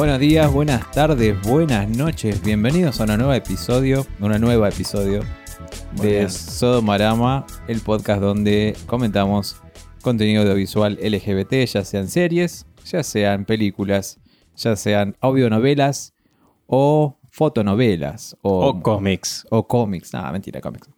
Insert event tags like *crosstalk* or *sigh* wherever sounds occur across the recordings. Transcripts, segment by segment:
Buenos días, buenas tardes, buenas noches. Bienvenidos a una nueva episodio, una nueva episodio Muy de bien. Sodomarama, el podcast donde comentamos contenido audiovisual LGBT, ya sean series, ya sean películas, ya sean audionovelas o fotonovelas o, O cómics. o cómics. Nada, mentira, cómics.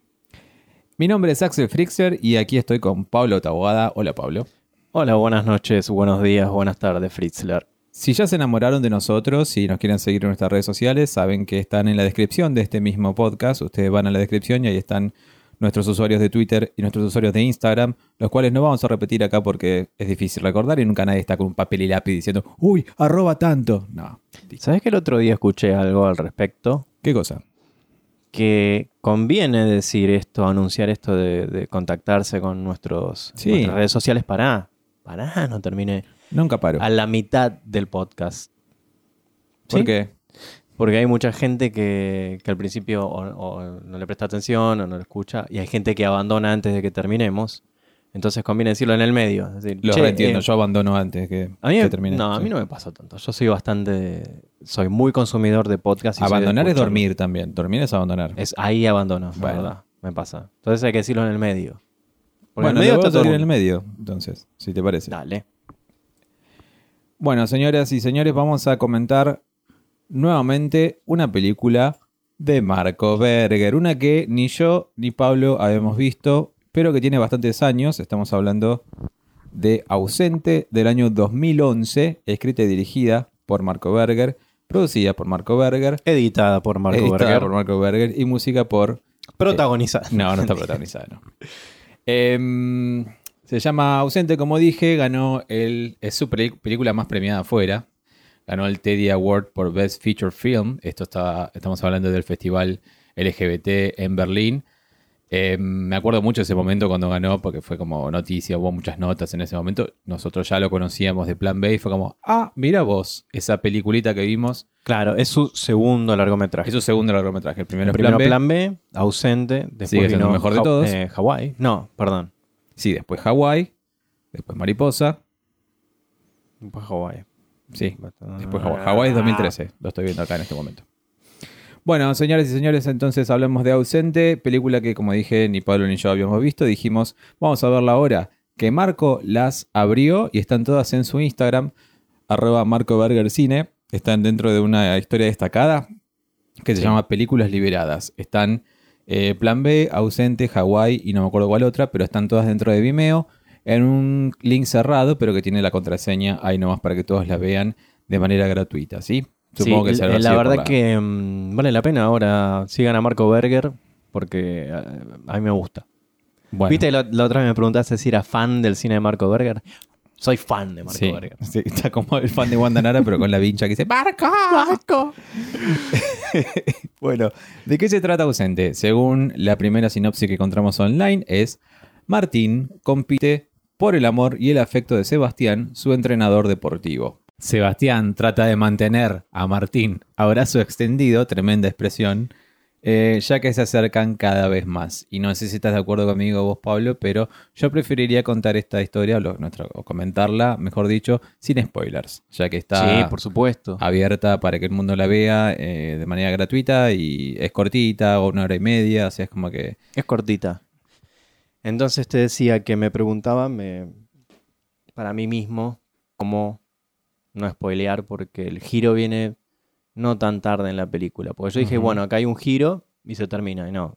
Mi nombre es Axel Frixer y aquí estoy con Pablo Taboada. Hola, Pablo. Hola, buenas noches, buenos días, buenas tardes, Fritzler. Si ya se enamoraron de nosotros y nos quieren seguir en nuestras redes sociales, saben que están en la descripción de este mismo podcast. Ustedes van a la descripción y ahí están nuestros usuarios de Twitter y nuestros usuarios de Instagram, los cuales no vamos a repetir acá porque es difícil recordar y nunca nadie está con un papel y lápiz diciendo, uy, arroba tanto. No. ¿Sabes que el otro día escuché algo al respecto? ¿Qué cosa? Que conviene decir esto, anunciar esto de, de contactarse con nuestros, Sí. nuestras redes sociales. Pará, pará, no terminé. Nunca paro. A la mitad del podcast. ¿Por qué? Porque hay mucha gente que, que al principio o, o no le presta atención o no lo escucha. Y hay gente que abandona antes de que terminemos. Entonces conviene decirlo en el medio. es decir, Lo "Che, reentiendo, eh, yo abandono antes que, A mí, que termine. no, a Sí. mí no me pasa tanto. Yo soy bastante. Soy muy consumidor de podcast. y Abandonar es dormir también. Dormir es abandonar. Es, ahí abandono, la verdad. Me pasa. Entonces hay que decirlo en el medio. Porque bueno, en el medio está todo en el medio, entonces, si te parece. Dale. Bueno, señoras y señores, vamos a comentar nuevamente una película de Marco Berger. Una que ni yo ni Pablo habíamos visto, pero que tiene bastantes años. Estamos hablando de Ausente del año 2011, escrita y dirigida por Marco Berger, producida por Marco Berger, Editada por Marco editada Berger. por Marco Berger y música por Protagonizada. no, no está protagonizada, no. Em, *laughs* se llama Ausente, como dije, ganó el. Es su película más premiada afuera. Ganó el Teddy Award por Best Feature Film. Esto está, estamos hablando del festival LGBT en Berlín. Em, me acuerdo mucho de ese momento cuando ganó, porque fue como noticia, hubo muchas notas en ese momento. Nosotros ya lo conocíamos de Plan B y fue como, ah, mira vos, esa peliculita que vimos. Claro, es su segundo largometraje. Es su segundo largometraje. El primero el primero Plan B. plan B, ausente. Después Sigue vino mejor de todos. eh, Hawái. No, perdón. Sí, después Hawái. Después Mariposa. Después Hawái. Sí, Después Ah. Hawái. Hawái es 2013. Lo estoy viendo acá en este momento. Bueno, señores y señores, entonces hablamos de Ausente, película que, como dije, ni Pablo ni yo habíamos visto. Dijimos, vamos a verla ahora. Que Marco las abrió y están todas en su Instagram, arroba Marco Berger Cine. Están dentro de una historia destacada que se llama Películas Liberadas. Están eh, Plan B, Ausente, Hawái y no me acuerdo cuál otra, pero están todas dentro de Vimeo en un link cerrado, pero que tiene la contraseña ahí nomás para que todos la vean de manera gratuita, ¿sí? Supongo Sí, que será la, así la por verdad que mm, vale la pena ahora. Sigan a Marco Berger porque eh, a mí me gusta. Bueno, ¿Viste la, la otra vez me preguntaste si era fan del cine de Marco Berger? Soy fan de Marco sí, sí, está como el fan de Wanda Nara, pero con la vincha que dice ¡Marco! ¡Marco! *laughs* Bueno, ¿de qué se trata ausente? Según la primera sinopsis que encontramos online es Martín compite por el amor y el afecto de Sebastián, su entrenador deportivo. Sebastián trata de mantener a Martín a brazo extendido, tremenda expresión, eh, ya que se acercan cada vez más. Y no sé si estás de acuerdo conmigo vos, Pablo, pero yo preferiría contar esta historia, o, nuestra- o comentarla, mejor dicho, sin spoilers, ya que está Sí, por supuesto. abierta para que el mundo la vea eh, de manera gratuita y es cortita, o una hora y media, o sea, es como que... Es cortita. Entonces te decía que me preguntaba me, para mí mismo cómo no spoilear porque el giro viene no tan tarde en la película. Porque yo dije, bueno, acá hay un giro y se termina. Y no,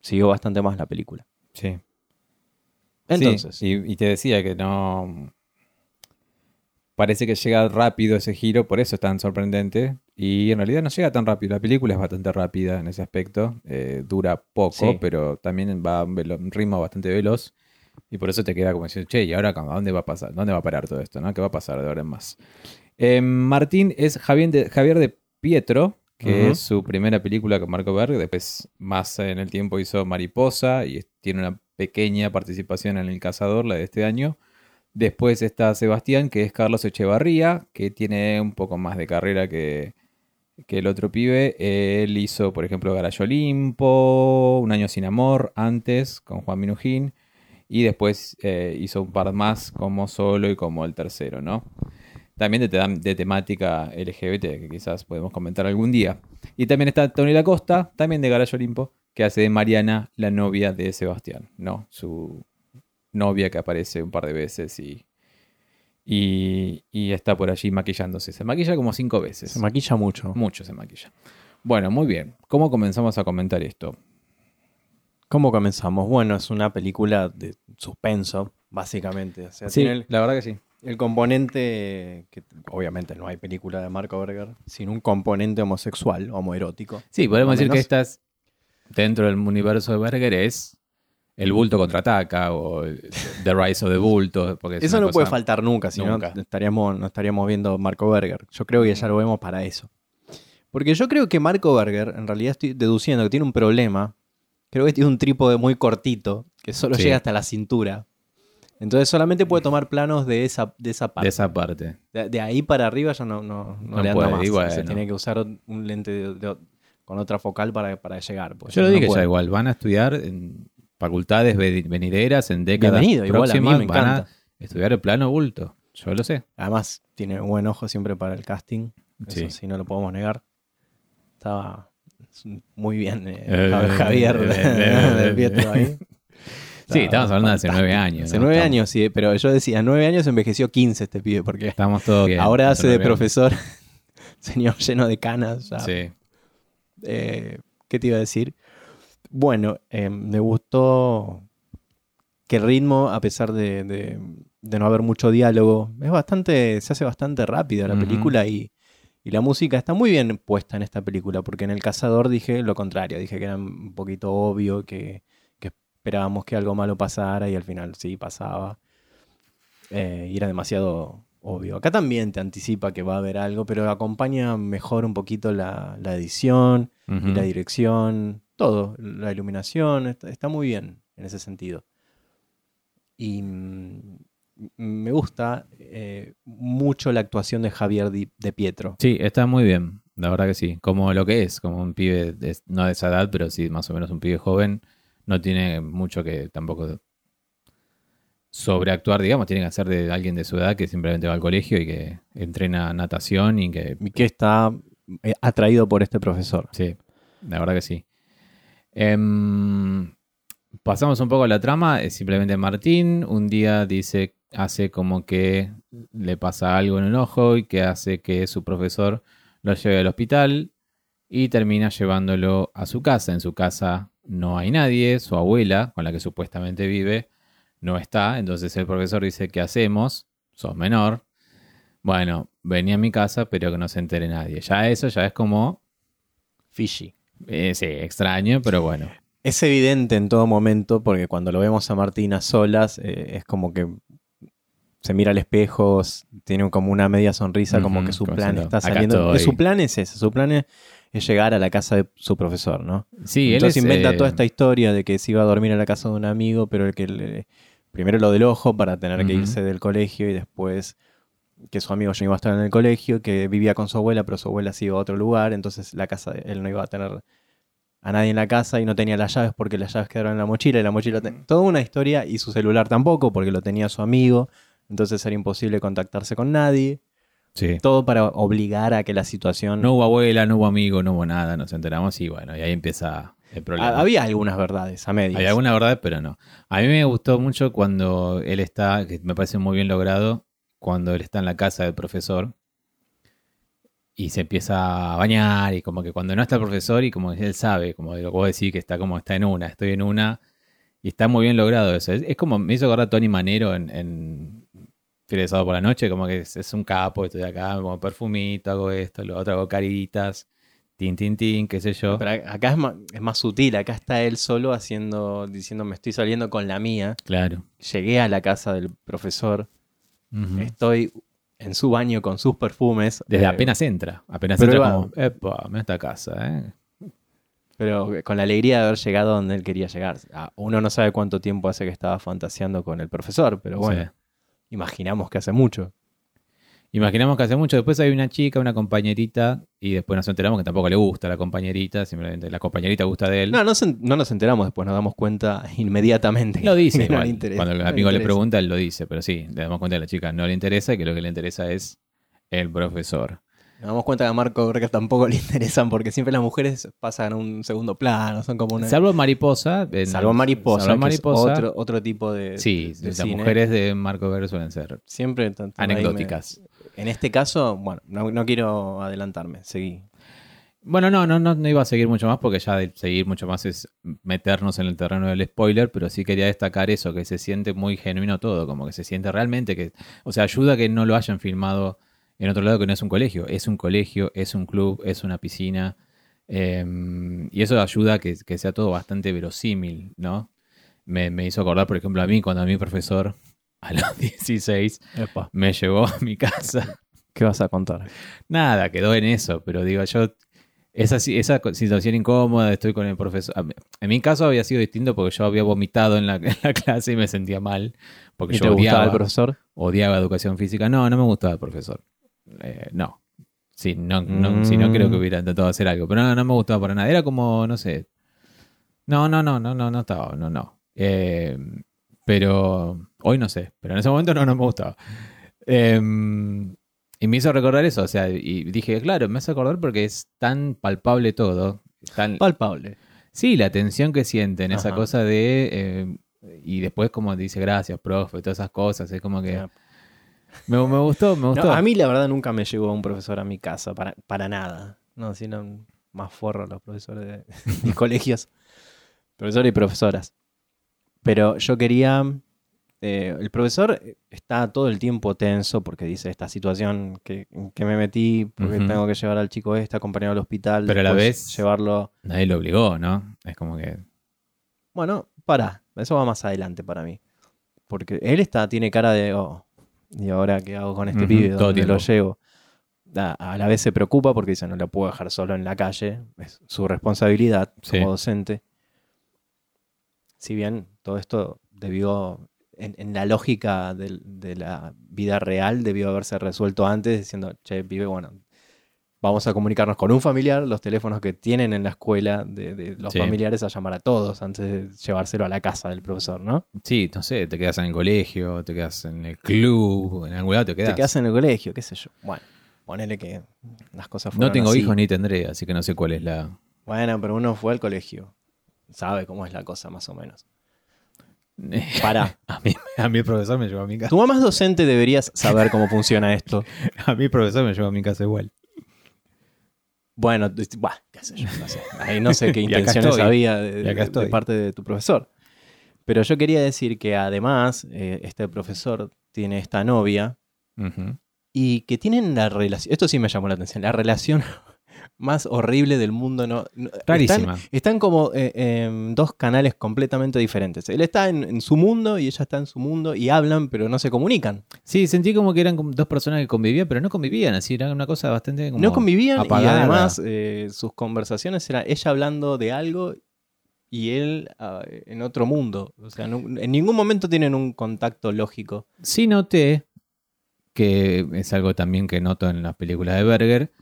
siguió bastante más la película. Sí. Entonces, Sí, y, y te decía que no... Parece que llega rápido ese giro, por eso es tan sorprendente. Y en realidad no llega tan rápido. La película es bastante rápida en ese aspecto. eh, dura poco, Sí. pero también va a un, ritmo bastante veloz. Y por eso te queda como diciendo, che, ¿y ahora a dónde va a pasar? ¿Dónde va a parar todo esto? ¿no? ¿Qué va a pasar de ahora en más? Eh, Martín es Javier de, Javier de Pietro, que es su primera película con Marco Berg. Después, más en el tiempo, hizo Mariposa y tiene una pequeña participación en El Cazador, la de este año. Después está Sebastián, que es Carlos Echevarría, que tiene un poco más de carrera que, que el otro pibe. Él hizo, por ejemplo, Garayo Olimpo, Un año sin amor, antes, con Juan Minujín. Y después eh, hizo un par más como solo y como el tercero, ¿no? También de, de, temática LGBT, que quizás podemos comentar algún día. Y también está Tony Lacosta, también de Garage Olimpo, que hace de Mariana la novia de Sebastián, ¿no? Su novia que aparece un par de veces y, y, está por allí maquillándose. Se maquilla como cinco veces. Se maquilla mucho. Mucho se maquilla. Bueno, muy bien. ¿Cómo comenzamos a comentar esto? ¿Cómo comenzamos? Bueno, es una película de suspenso, básicamente. sí, la verdad que sí. El componente, que obviamente no hay película de Marco Berger, sin un componente homosexual, homoerótico. Sí, podemos decir que estas, dentro del universo de Berger, es el bulto contraataca o The Rise of the Bulto. Porque eso no puede faltar nunca, si no estaríamos, no estaríamos viendo Marco Berger. Yo creo que ya lo vemos para eso. Porque yo creo que Marco Berger, en realidad estoy deduciendo que tiene un problema. Creo que tiene un trípode muy cortito, que solo llega hasta la cintura. Entonces solamente puede tomar planos de esa, de esa parte. De esa parte. De, ahí para arriba ya no, no, no, le anda más. Se tiene que usar un lente con otra focal para, para llegar. Pues, Yo lo dije ya igual, van a estudiar en facultades venideras en décadas Bienvenido, próximas, igual van a estudiar el plano bulto. Yo lo sé. Además, tiene un buen ojo siempre para el casting. Eso sí, no lo podemos negar. Estaba muy bien eh, eh, Javier *laughs* de Pietro ahí. Sí, estamos hablando de hace nueve años. Hace nueve años, sí, pero yo decía, nueve años envejeció 15 este pibe, porque estamos todos ahora hace de profesor, *laughs* señor lleno de canas. Sí. Eh, ¿Qué te iba a decir? Bueno, eh, me gustó que el ritmo, a pesar de, no haber mucho diálogo, es bastante, se hace bastante rápido la película y, y, la música está muy bien puesta en esta película, porque en El Cazador dije lo contrario, dije que era un poquito obvio, que esperábamos que algo malo pasara y al final sí pasaba. Eh, y era demasiado obvio. Acá también te anticipa que va a haber algo, pero acompaña mejor un poquito la, edición y la dirección, todo, la iluminación, está, muy bien en ese sentido. Y mm, me gusta eh, mucho la actuación de Javier de Pietro. Sí, está muy bien, la verdad que sí, como lo que es, como un pibe, no de esa edad, pero sí más o menos un pibe joven no tiene mucho que tampoco sobreactuar, digamos, tiene que ser de alguien de su edad que simplemente va al colegio y que entrena natación y que... que está eh, atraído por este profesor. Sí, la verdad que sí. Em, pasamos un poco a la trama, es simplemente Martín, un día dice, hace como que le pasa algo en un ojo y que hace que su profesor lo lleve al hospital y termina llevándolo a su casa. En su casa no hay nadie, su abuela, con la que supuestamente vive, no está. Entonces el profesor dice, ¿qué hacemos? Sos menor. Bueno, vení a mi casa, pero que no se entere nadie. Ya eso ya es como... Fishy. Eh, sí, extraño, pero bueno. Es evidente en todo momento, porque cuando lo vemos a Martina solas, eh, es como que se mira al espejo, tiene como una media sonrisa, como que su plan está saliendo. Su plan es ese, su plan es es llegar a la casa de su profesor, ¿no? Sí, Entonces él inventa eh, toda esta historia de que se iba a dormir en la casa de un amigo, pero el que le, primero lo del ojo para tener que irse del colegio y después que su amigo ya iba a estar en el colegio, que vivía con su abuela, pero su abuela se iba a otro lugar, entonces la casa él no iba a tener a nadie en la casa y no tenía las llaves porque las llaves quedaron en la mochila y la mochila toda una historia y su celular tampoco porque lo tenía su amigo, entonces era imposible contactarse con nadie. Todo para obligar a que la situación. No hubo abuela, no hubo amigo, no hubo nada, nos enteramos y bueno, y ahí empieza el problema. Había algunas verdades a medias. Había algunas verdades, pero no. A mí me gustó mucho cuando él está, que me parece muy bien logrado, cuando él está en la casa del profesor y se empieza a bañar y como que cuando no está el profesor y como él sabe, como lo puedo decir que está como está en una, estoy en una y está muy bien logrado eso. Es, como me hizo acordar a Tony Manero en sábado por la noche, como que es, un capo, estoy acá, como perfumito, hago esto, lo otro, hago caritas, tin, tin, tin, qué sé yo. Pero acá es más, es más sutil, acá está él solo haciendo, diciendo, me estoy saliendo con la mía. Claro. Llegué a la casa del profesor, estoy en su baño con sus perfumes. Desde eh, apenas entra, apenas entra como, epa, me esta casa, ¿eh? Pero con la alegría de haber llegado donde él quería llegar. Ah, uno no sabe cuánto tiempo hace que estaba fantaseando con el profesor, pero bueno imaginamos que hace mucho. Imaginamos que hace mucho. Después hay una chica, una compañerita, y después nos enteramos que tampoco le gusta la compañerita, simplemente la compañerita gusta de él. No, no, nos enteramos después, nos damos cuenta inmediatamente. Lo dice, *laughs* Cuando el amigo le, pregunta, él lo dice, pero sí, le damos cuenta que a la chica no le interesa y que lo que le interesa es el profesor. Nos damos cuenta que a Marco Berger tampoco le *laughs* interesan porque siempre las mujeres pasan a un segundo plano, son como una... Salvo Mariposa. en- Salvo Mariposa, Salvo otro, otro tipo de, sí, de las cine. mujeres de Marco Ver suelen ser Siempre tanto ahí me- anecdóticas. En este caso, bueno, no, no quiero adelantarme, seguí. Bueno, no, no, no, no iba a seguir mucho más porque ya de seguir mucho más es meternos en el terreno del spoiler, pero sí quería destacar eso, que se siente muy genuino todo, como que se siente realmente que, o sea, ayuda a que no lo hayan filmado en otro lado que no es un colegio, es un colegio, es un club, es una piscina, eh, y eso ayuda a que, que sea todo bastante verosímil, ¿no? Me, me hizo acordar, por ejemplo, a mí, cuando a mi profesor a los *laughs* 16 me llevó a mi casa *laughs* ¿Qué vas a contar? Nada, quedó en eso, pero digo, yo, esa, esa situación incómoda, estoy con el profesor. En mi caso había sido distinto porque yo había vomitado en la, *laughs* en la clase y me sentía mal. Porque ¿Y yo te gustaba odiaba, el profesor? odiaba educación física. No, no me gustaba el profesor. Eh, no. Sí, no, no, sí, no Mm. creo que hubiera intentado hacer algo. Pero no, no me gustaba para nada. Era como, no sé. No, no, no, no, no, no estaba, no, no. Eh, pero hoy no sé. Pero en ese momento no, no me gustaba. Eh, y me hizo recordar eso, o sea, y dije, claro, me hace acordar porque es tan palpable todo. Tan, Palpable. sí, la tensión que sienten, esa cosa de... eh, y después como dice, gracias, profe, todas esas cosas, es como que... Me, me gustó, me No, gustó. a mí la verdad nunca me llegó un profesor a mi casa, para, para nada. No, sino más forros los profesores de, de *laughs* colegios. Profesores y profesoras. Pero yo quería... eh, el profesor está todo el tiempo tenso porque dice esta situación que, que me metí, porque Ujú. tengo que llevar al chico este, acompañarlo al hospital, Pero a la vez- llevarlo... Nadie lo obligó, ¿no? Es como que... Bueno, para, eso va más adelante para mí. Porque él está, tiene cara de, oh, ¿y ahora qué hago con este Ujú, pibe? todo ¿Dónde lo llevo? A, a la vez se preocupa porque dice, no lo puedo dejar solo en la calle, es su responsabilidad Sí. como docente. Si bien todo esto debió, en, en la lógica de, la vida real, debió haberse resuelto antes, diciendo, che, pibe, bueno, vamos a comunicarnos con un familiar, los teléfonos que tienen en la escuela de, de los Sí. familiares a llamar a todos antes de llevárselo a la casa del profesor, ¿no? Sí, no sé, te quedas en el colegio, te quedas en el club, en algún lado te quedas. Te quedas en el colegio, qué sé yo. Bueno, ponele que las cosas no fueron tengo así. hijos ni tendré, así que no sé cuál es la... Bueno, pero uno fue al colegio. Sabe cómo es la cosa, más o menos. *laughs* Pará. A mí, a mí el profesor me llevó a mi casa. Tu mamá es docente, deberías saber cómo funciona esto. *laughs* A mí el profesor me llevó a mi casa igual. Bueno, t- buah, qué sé yo, no sé. Ahí no sé *laughs* qué intenciones había de, parte de tu profesor. Pero yo quería decir que además, eh, este profesor tiene esta novia y que tienen la relación. Esto sí me llamó la atención. La relación más horrible del mundo. No, no- Rarísima. Están, están como eh, en dos canales completamente diferentes. Él está en, en su mundo y ella está en su mundo y hablan, pero no se comunican. Sí, sentí como que eran dos personas que convivían, pero no convivían, así era una cosa bastante como no convivían y apagada. además eh, sus conversaciones era ella hablando de algo y él ah, en otro mundo. O sea, no- en ningún momento tienen un contacto lógico. Sí noté, que es algo también que noto en las películas de Berger,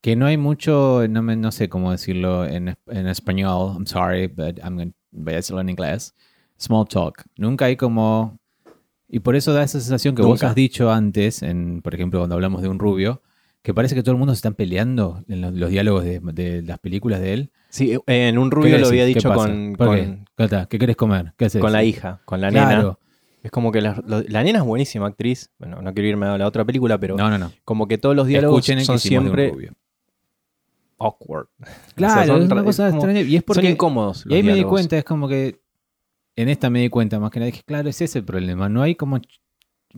que no hay mucho, no, me- no sé cómo decirlo en, en español, I'm sorry, but I'm going voy a decirlo en inglés, small talk. Nunca hay como... Y por eso da esa sensación que vos has dicho antes, en, por ejemplo, cuando hablamos de un rubio, que parece que todo el mundo se están peleando en los, los diálogos de, de las películas de él. Sí, en un ¿Qué rubio lo había ¿Qué dicho con, con, ¿Qué? ¿Qué querés comer? ¿Qué haces? con la hija, con la nena. Es como que la, lo- la nena es buenísima actriz. Bueno, no quiero irme a la otra película, pero No, no, no. como que todos los diálogos Escuchen son siempre. Awkward. Claro, *laughs* O sea, son es una cosa es como- extraña. Y es son porque incómodos. Y ahí me di cuenta, es como que en esta me di cuenta más que nada, dije, claro, ese es el problema. No hay como ch-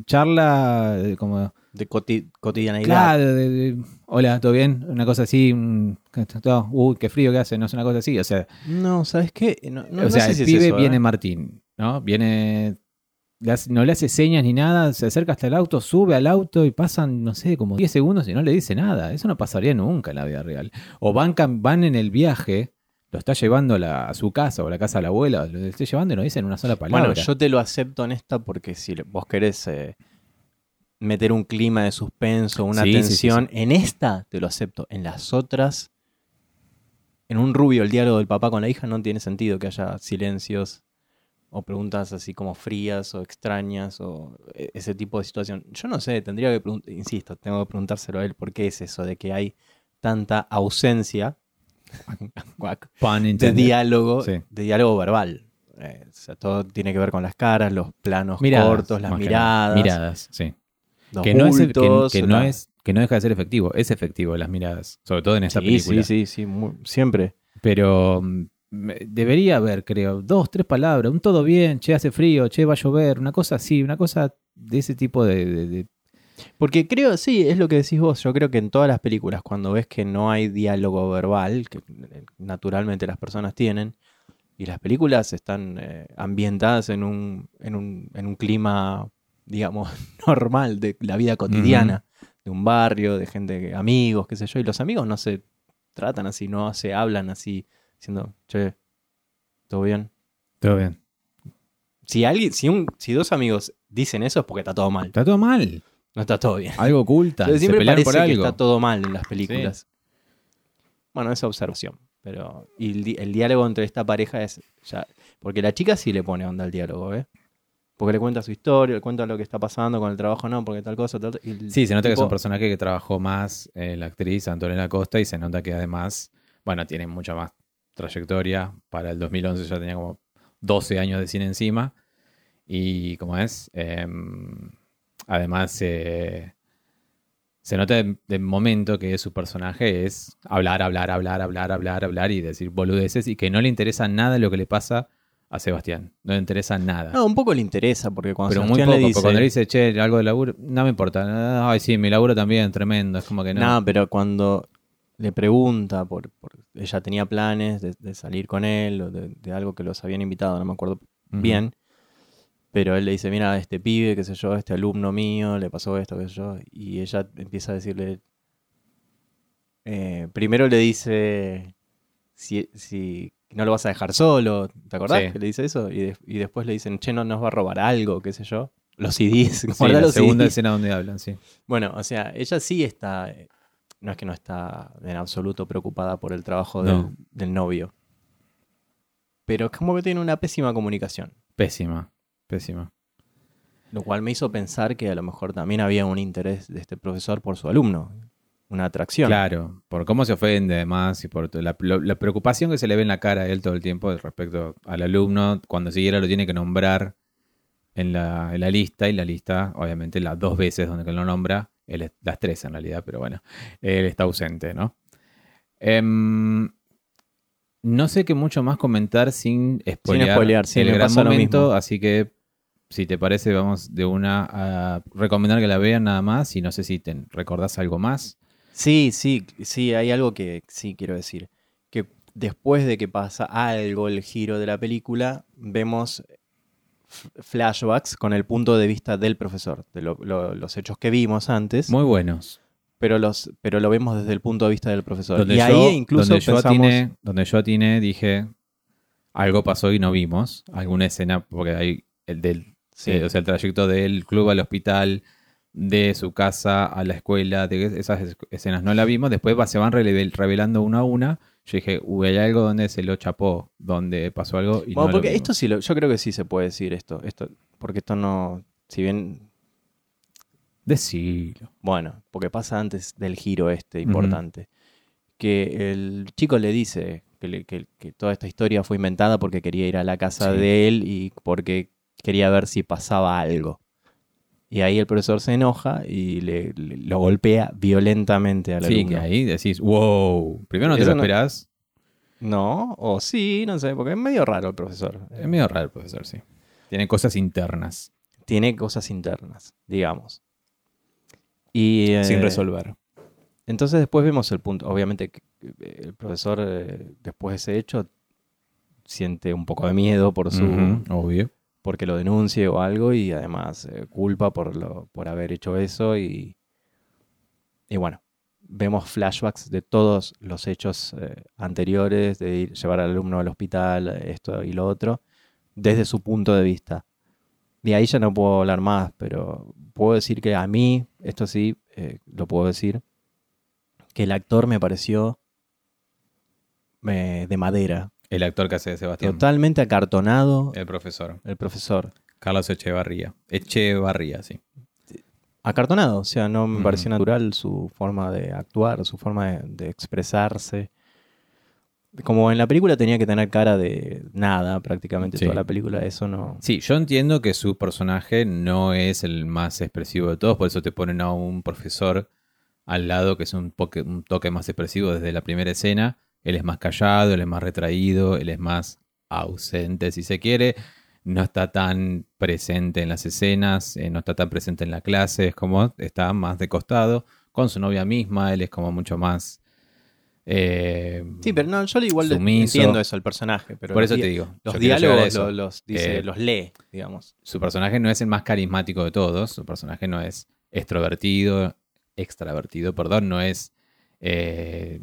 charla como, De coti- cotidianeidad. claro, de, de, hola, ¿todo bien? Una cosa así, mm, uy, qué frío que hace, no es una cosa así. O sea, No, ¿sabes qué? No, no- o no sea sé el si es pibe eso, ¿eh? viene Martín, ¿no? Viene, no le hace señas ni nada, se acerca hasta el auto, sube al auto y pasan, no sé, como 10 segundos y no le dice nada. Eso no pasaría nunca en la vida real. O van, van en el viaje, lo está llevando a, la- a su casa o a la casa de la abuela, lo está llevando y no dicen una sola palabra. Bueno, yo te lo acepto en esta porque si vos querés eh, meter un clima de suspenso, una Sí, sí, sí, tensión, en esta te lo acepto. En las otras, en un rubio, el diálogo del papá con la hija, no tiene sentido que haya silencios o preguntas así como frías o extrañas o e- ese tipo de situación. Yo no sé, tendría que preguntar, insisto, tengo que preguntárselo a él por qué es eso de que hay tanta ausencia *laughs* de diálogo, Sí. de diálogo verbal. Eh, o sea, todo tiene que ver con las caras, los planos Miradas, cortos, las miradas, Miradas, sí. los Que no, es, que, no la- es, que no deja de ser efectivo. Es efectivo las miradas. Sobre todo en esta sí, película. Sí, sí, sí, siempre. Pero mm, debería haber, creo, dos, tres palabras. Un todo bien, che, hace frío, che, va a llover. Una cosa así, una cosa de ese tipo de. de- de- Porque creo, sí, es lo que decís vos. Yo creo que en todas las películas, cuando ves que no hay diálogo verbal, que eh, naturalmente las personas tienen, y las películas están eh, ambientadas en un, en, un, en un clima, digamos, *laughs* normal de la vida cotidiana, de un barrio, de gente, amigos, qué sé yo, y los amigos no se tratan así, no se hablan así, diciendo, che, ¿todo bien? Todo bien. Si alguien, si, un, si dos amigos dicen eso es porque está todo mal, Está todo mal. no está todo bien. Algo oculta. Se siempre pelean parece por que algo. está todo mal en las películas. Bueno, esa observación. Pero. Y el, di- el diálogo entre esta pareja es. ya Porque la chica sí le pone onda al diálogo, ¿eh? Porque le cuenta su historia, le cuenta lo que está pasando con el trabajo, no, porque tal cosa, tal. y Sí, se nota que es un personaje que trabajó más eh, la actriz Antonella Costa y se nota que además, bueno, tiene mucha más trayectoria. Para el 2011 ya tenía como 12 años de cine encima. Y como es, Em, además eh, se nota de, de momento que su personaje es hablar, hablar, hablar, hablar, hablar, hablar y decir boludeces y que no le interesa nada lo que le pasa a Sebastián. No le interesa nada. No, un poco le interesa, porque cuando Pero muy Sebastián poco, le porque dice. cuando le dice, che, algo de laburo, no me importa. Ay, sí, mi laburo también, tremendo. Es como que no. No, pero cuando le pregunta por, por- ella tenía planes de, de salir con él o de, de algo que los habían invitado, no me acuerdo bien. Pero él le dice, mira, este pibe, qué sé yo, este alumno mío, le pasó esto, qué sé yo. Y ella empieza a decirle... eh, primero le dice si, si no lo vas a dejar solo, ¿te acordás Sí. que le dice eso? Y, de- y después le dicen, che, no nos va a robar algo, qué sé yo. Los CDs, *laughs* Sí, la los segunda CDs. escena donde hablan, sí. Bueno, o sea, ella sí está, eh, no es que no está en absoluto preocupada por el trabajo No. del, novio, pero es como que tiene una pésima comunicación, Pésima, pésima. lo cual me hizo pensar que a lo mejor también había un interés de este profesor por su alumno, una atracción. Claro, por cómo se ofende además y por la preocupación que se le ve en la cara a él todo el tiempo respecto al alumno, cuando siquiera lo tiene que nombrar en la, en la lista, y la lista, obviamente, las dos veces donde que lo nombra, él las tres en realidad, pero bueno, él está ausente, ¿no? Em, no sé qué mucho más comentar sin spoilear, spoilear, sí, el gran momento, así que si te parece vamos de una a recomendar que la vean nada más y no sé si te recordás algo más. Sí, sí, sí, hay algo que sí quiero decir. Que después de que pasa algo, el giro de la película, vemos flashbacks con el punto de vista del profesor, de lo- lo- los hechos que vimos antes, Muy buenos. pero, los, pero lo vemos desde el punto de vista del profesor. Donde y yo, ahí incluso donde yo pensamos, atiné, donde yo atiné, dije, algo pasó y no vimos. Alguna escena, porque hay el del, sí, eh, o sea, el trayecto del club al hospital, de su casa a la escuela, de esas es- escenas no la vimos. Después va- se van revelando una a una. Yo dije, hay algo donde se lo chapó, donde pasó algo y Bueno, no porque lo esto sí, lo- yo creo que sí se puede decir esto, esto, porque esto no, si bien Decilo. Bueno, porque pasa antes del giro este importante. Que el chico le dice que, le- que- que toda esta historia fue inventada porque quería ir a la casa Sí. de él y porque quería ver si pasaba algo. Y ahí el profesor se enoja y le, le- lo golpea violentamente al Sí, alumno. que ahí decís, wow. Primero no te Eso lo no- esperás. No, o sí, no sé, porque es medio raro el profesor. Es medio raro el profesor, sí. Tiene cosas internas Tiene cosas internas, digamos. Y, sin eh, resolver. Entonces después vemos el punto. Obviamente el profesor eh, después de ese hecho siente un poco de miedo por su obvio. Porque lo denuncie o algo y además eh, culpa por lo por haber hecho eso y y bueno vemos flashbacks de todos los hechos eh, anteriores de ir, llevar al alumno al hospital esto y lo otro desde su punto de vista. De ahí ya no puedo hablar más pero puedo decir que a mí esto sí eh, lo puedo decir que el actor me pareció eh, de madera El actor que hace de Sebastián. Totalmente acartonado El profesor. el profesor. Carlos Echevarría. Echevarría, sí. Acartonado, o sea, no me pareció natural su forma de actuar, su forma de, de expresarse. Como en la película tenía que tener cara de nada prácticamente Sí. toda la película, eso no... Sí, yo entiendo que su personaje no es el más expresivo de todos, por eso te ponen a un profesor al lado que es un, poque- un toque más expresivo desde la primera escena. Él es más callado, él es más retraído, él es más ausente si se quiere. No está tan presente en las escenas, eh, no está tan presente en la clase, es como está más de costado. Con su novia misma, él es como mucho más... eh, Sí, pero no, yo igual Sumiso. entiendo eso al personaje, pero por eso te digo. los diálogos eso. lo- los, dice, Eh, los lee, digamos. su personaje no es el más carismático de todos, su personaje no es extrovertido, extravertido, perdón, no es eh,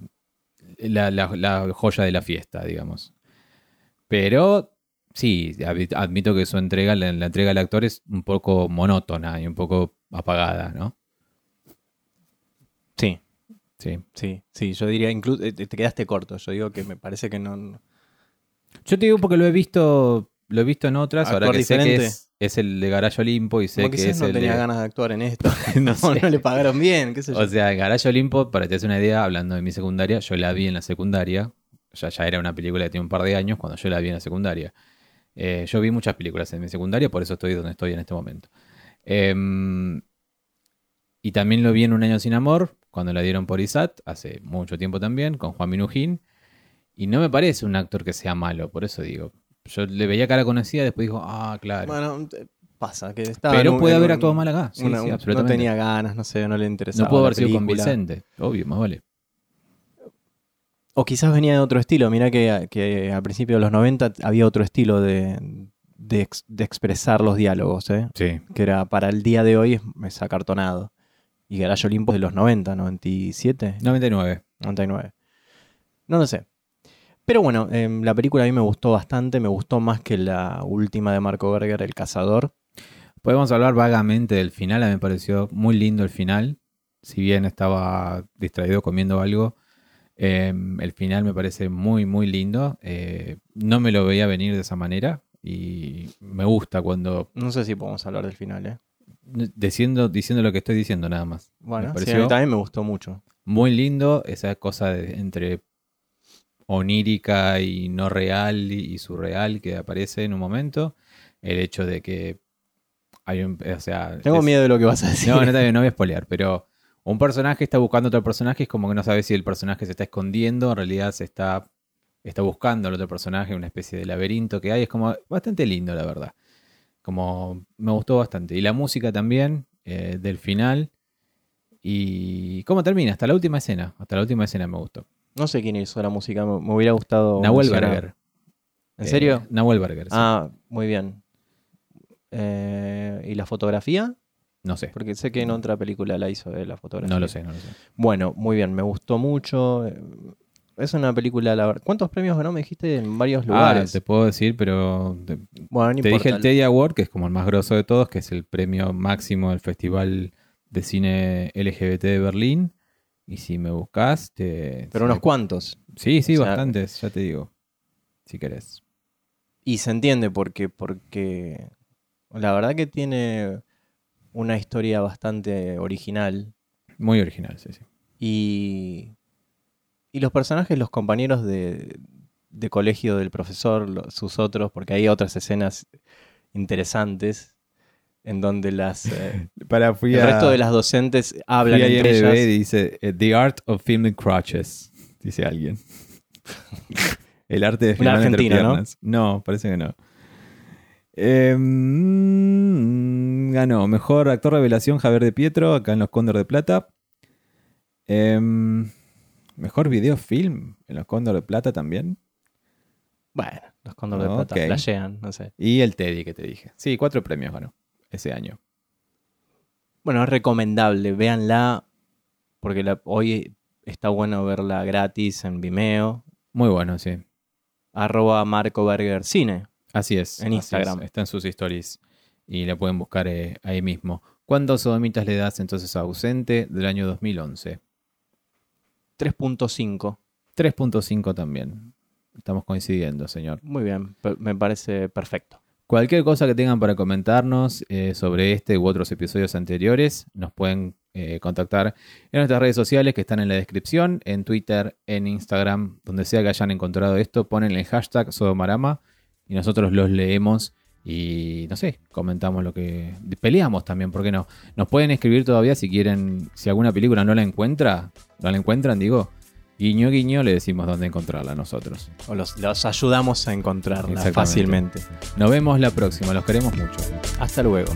la, la- la joya de la fiesta, digamos. Pero sí, admi- admito que su entrega, la, la entrega al actor es un poco monótona y un poco apagada, ¿no? Sí, Sí. sí, sí, yo diría, incluso te quedaste corto, yo digo que me parece que no- Yo te digo porque lo he visto, lo he visto en otras, Actor ahora que sé que diferente. es, es el de Garayo Olimpo y sé Como que es no el tenía de- ganas de actuar en esto, *laughs* *laughs* No no, sé. no le pagaron bien, qué sé yo. O sea, Garage Olimpo, para que te des una idea, hablando de mi secundaria, yo la vi en la secundaria. Ya, ya era una película que tiene un par de años cuando yo la vi en la secundaria. Eh, yo vi muchas películas en mi secundaria, por eso estoy donde estoy en este momento. Em, y también lo vi en Un Año Sin Amor, cuando la dieron por ISAT, hace mucho tiempo también, con Juan Minujín. Y no me parece un actor que sea malo, por eso digo. Yo le veía cara conocida, después dijo, ah, claro. Bueno, eh, pasa, que estaba Pero un- puede haber un- actuado mal acá. Sí, una- sí, un- no tenía ganas, no sé, no le interesaba. no pudo haber sido convincente. Obvio, más vale. O quizás venía de otro estilo. Mira que, que al principio de los 90 había otro estilo de, de, ex- de expresar los diálogos, ¿eh? Sí. que era para el día de hoy es, acartonado. Y Garage Olimpo es de los 90, 97, 99. 99. No lo sé. Pero bueno, em, la película a mí me gustó bastante, me gustó más que la última de Marco Berger, El Cazador. Podemos hablar vagamente del final. A mí me pareció muy lindo el final. Si bien estaba distraído comiendo algo, eh, el final me parece muy, muy lindo. Eh, no me lo veía venir de esa manera. Y me gusta cuando. No sé si podemos hablar del final, ¿eh? Diciendo, diciendo lo que estoy diciendo nada más. Bueno, me sí, a mí también me gustó mucho. muy lindo esa cosa de- entre onírica y no real y, surreal que aparece en un momento. El hecho de que hay un. O sea, Tengo es- miedo de lo que vas a decir. No, no, bien, no voy a spoilear, pero un personaje está buscando a otro personaje, es como que no sabe si el personaje se está escondiendo, en realidad se está, está buscando al otro personaje, una especie de laberinto que hay, es como bastante lindo, la verdad. Como me gustó bastante. Y la música también, eh, del final. Y cómo termina, hasta la última escena, hasta la última escena me gustó. No sé quién hizo la música, me, me hubiera gustado. Nahuel mencionar. Berger. ¿En Eh, serio? Nahuel Berger, sí. Ah, muy bien. Eh, ¿Y la fotografía? no sé, Porque sé que en otra película la hizo de la fotografía. no lo sé, no lo sé. Bueno, muy bien, me gustó mucho. Eh, Es una película, la verdad. ¿Cuántos premios ganó? Me dijiste en varios Ah, lugares. te puedo decir, pero te- bueno, no Te dije el Teddy Award, que es como el más grosso de todos, que es el premio máximo del Festival de Cine LGBT de Berlín. Y si me buscas, te. Pero unos cuantos. Sí, sí, o sea- bastantes, ya te digo. Si querés. Y se entiende porque, porque la verdad que tiene una historia bastante original. Muy original, sí, sí. Y, y los personajes, los compañeros de, de colegio del profesor, sus otros, porque hay otras escenas interesantes en donde las, eh, *laughs* Para, fui el resto de las docentes hablan fui a entre IMDb ellas. y dice eh, The Art of Filming Crotches, dice alguien. *laughs* el arte de filmar entre argentino, ¿no? piernas. ¿no? parece que no. Em, ganó Mejor Actor Revelación Javier de Pietro, acá en Los Cóndor de Plata. Em, mejor videofilm en Los Cóndor de Plata también. Bueno, los cóndores de plata Ok. flashean, no sé. Y el Teddy que te dije. Sí, cuatro premios ganó ese año. Bueno, es recomendable, véanla, porque la- hoy está bueno verla gratis en Vimeo, Muy bueno, sí. arroba Marco Berger Cine. Así es. En Instagram. es. Está en sus stories y la pueden buscar eh, ahí mismo. ¿Cuántos sodomitas le das entonces a ausente del año 2011? 3.5. 3.5 también. estamos coincidiendo, señor. Muy bien, me parece perfecto. Cualquier cosa que tengan para comentarnos eh, sobre este u otros episodios anteriores, nos pueden eh, contactar en nuestras redes sociales que están en la descripción, en Twitter, en Instagram, donde sea que hayan encontrado esto, ponen el hashtag Sodomarama y nosotros los leemos y, no sé, comentamos lo que... Peleamos también, ¿por qué no? Nos pueden escribir todavía si quieren, si alguna película no la encuentra, no la encuentran, digo, guiño guiño le decimos dónde encontrarla nosotros. O los, los ayudamos a encontrarla fácilmente. Nos vemos la próxima, los queremos mucho. Hasta luego.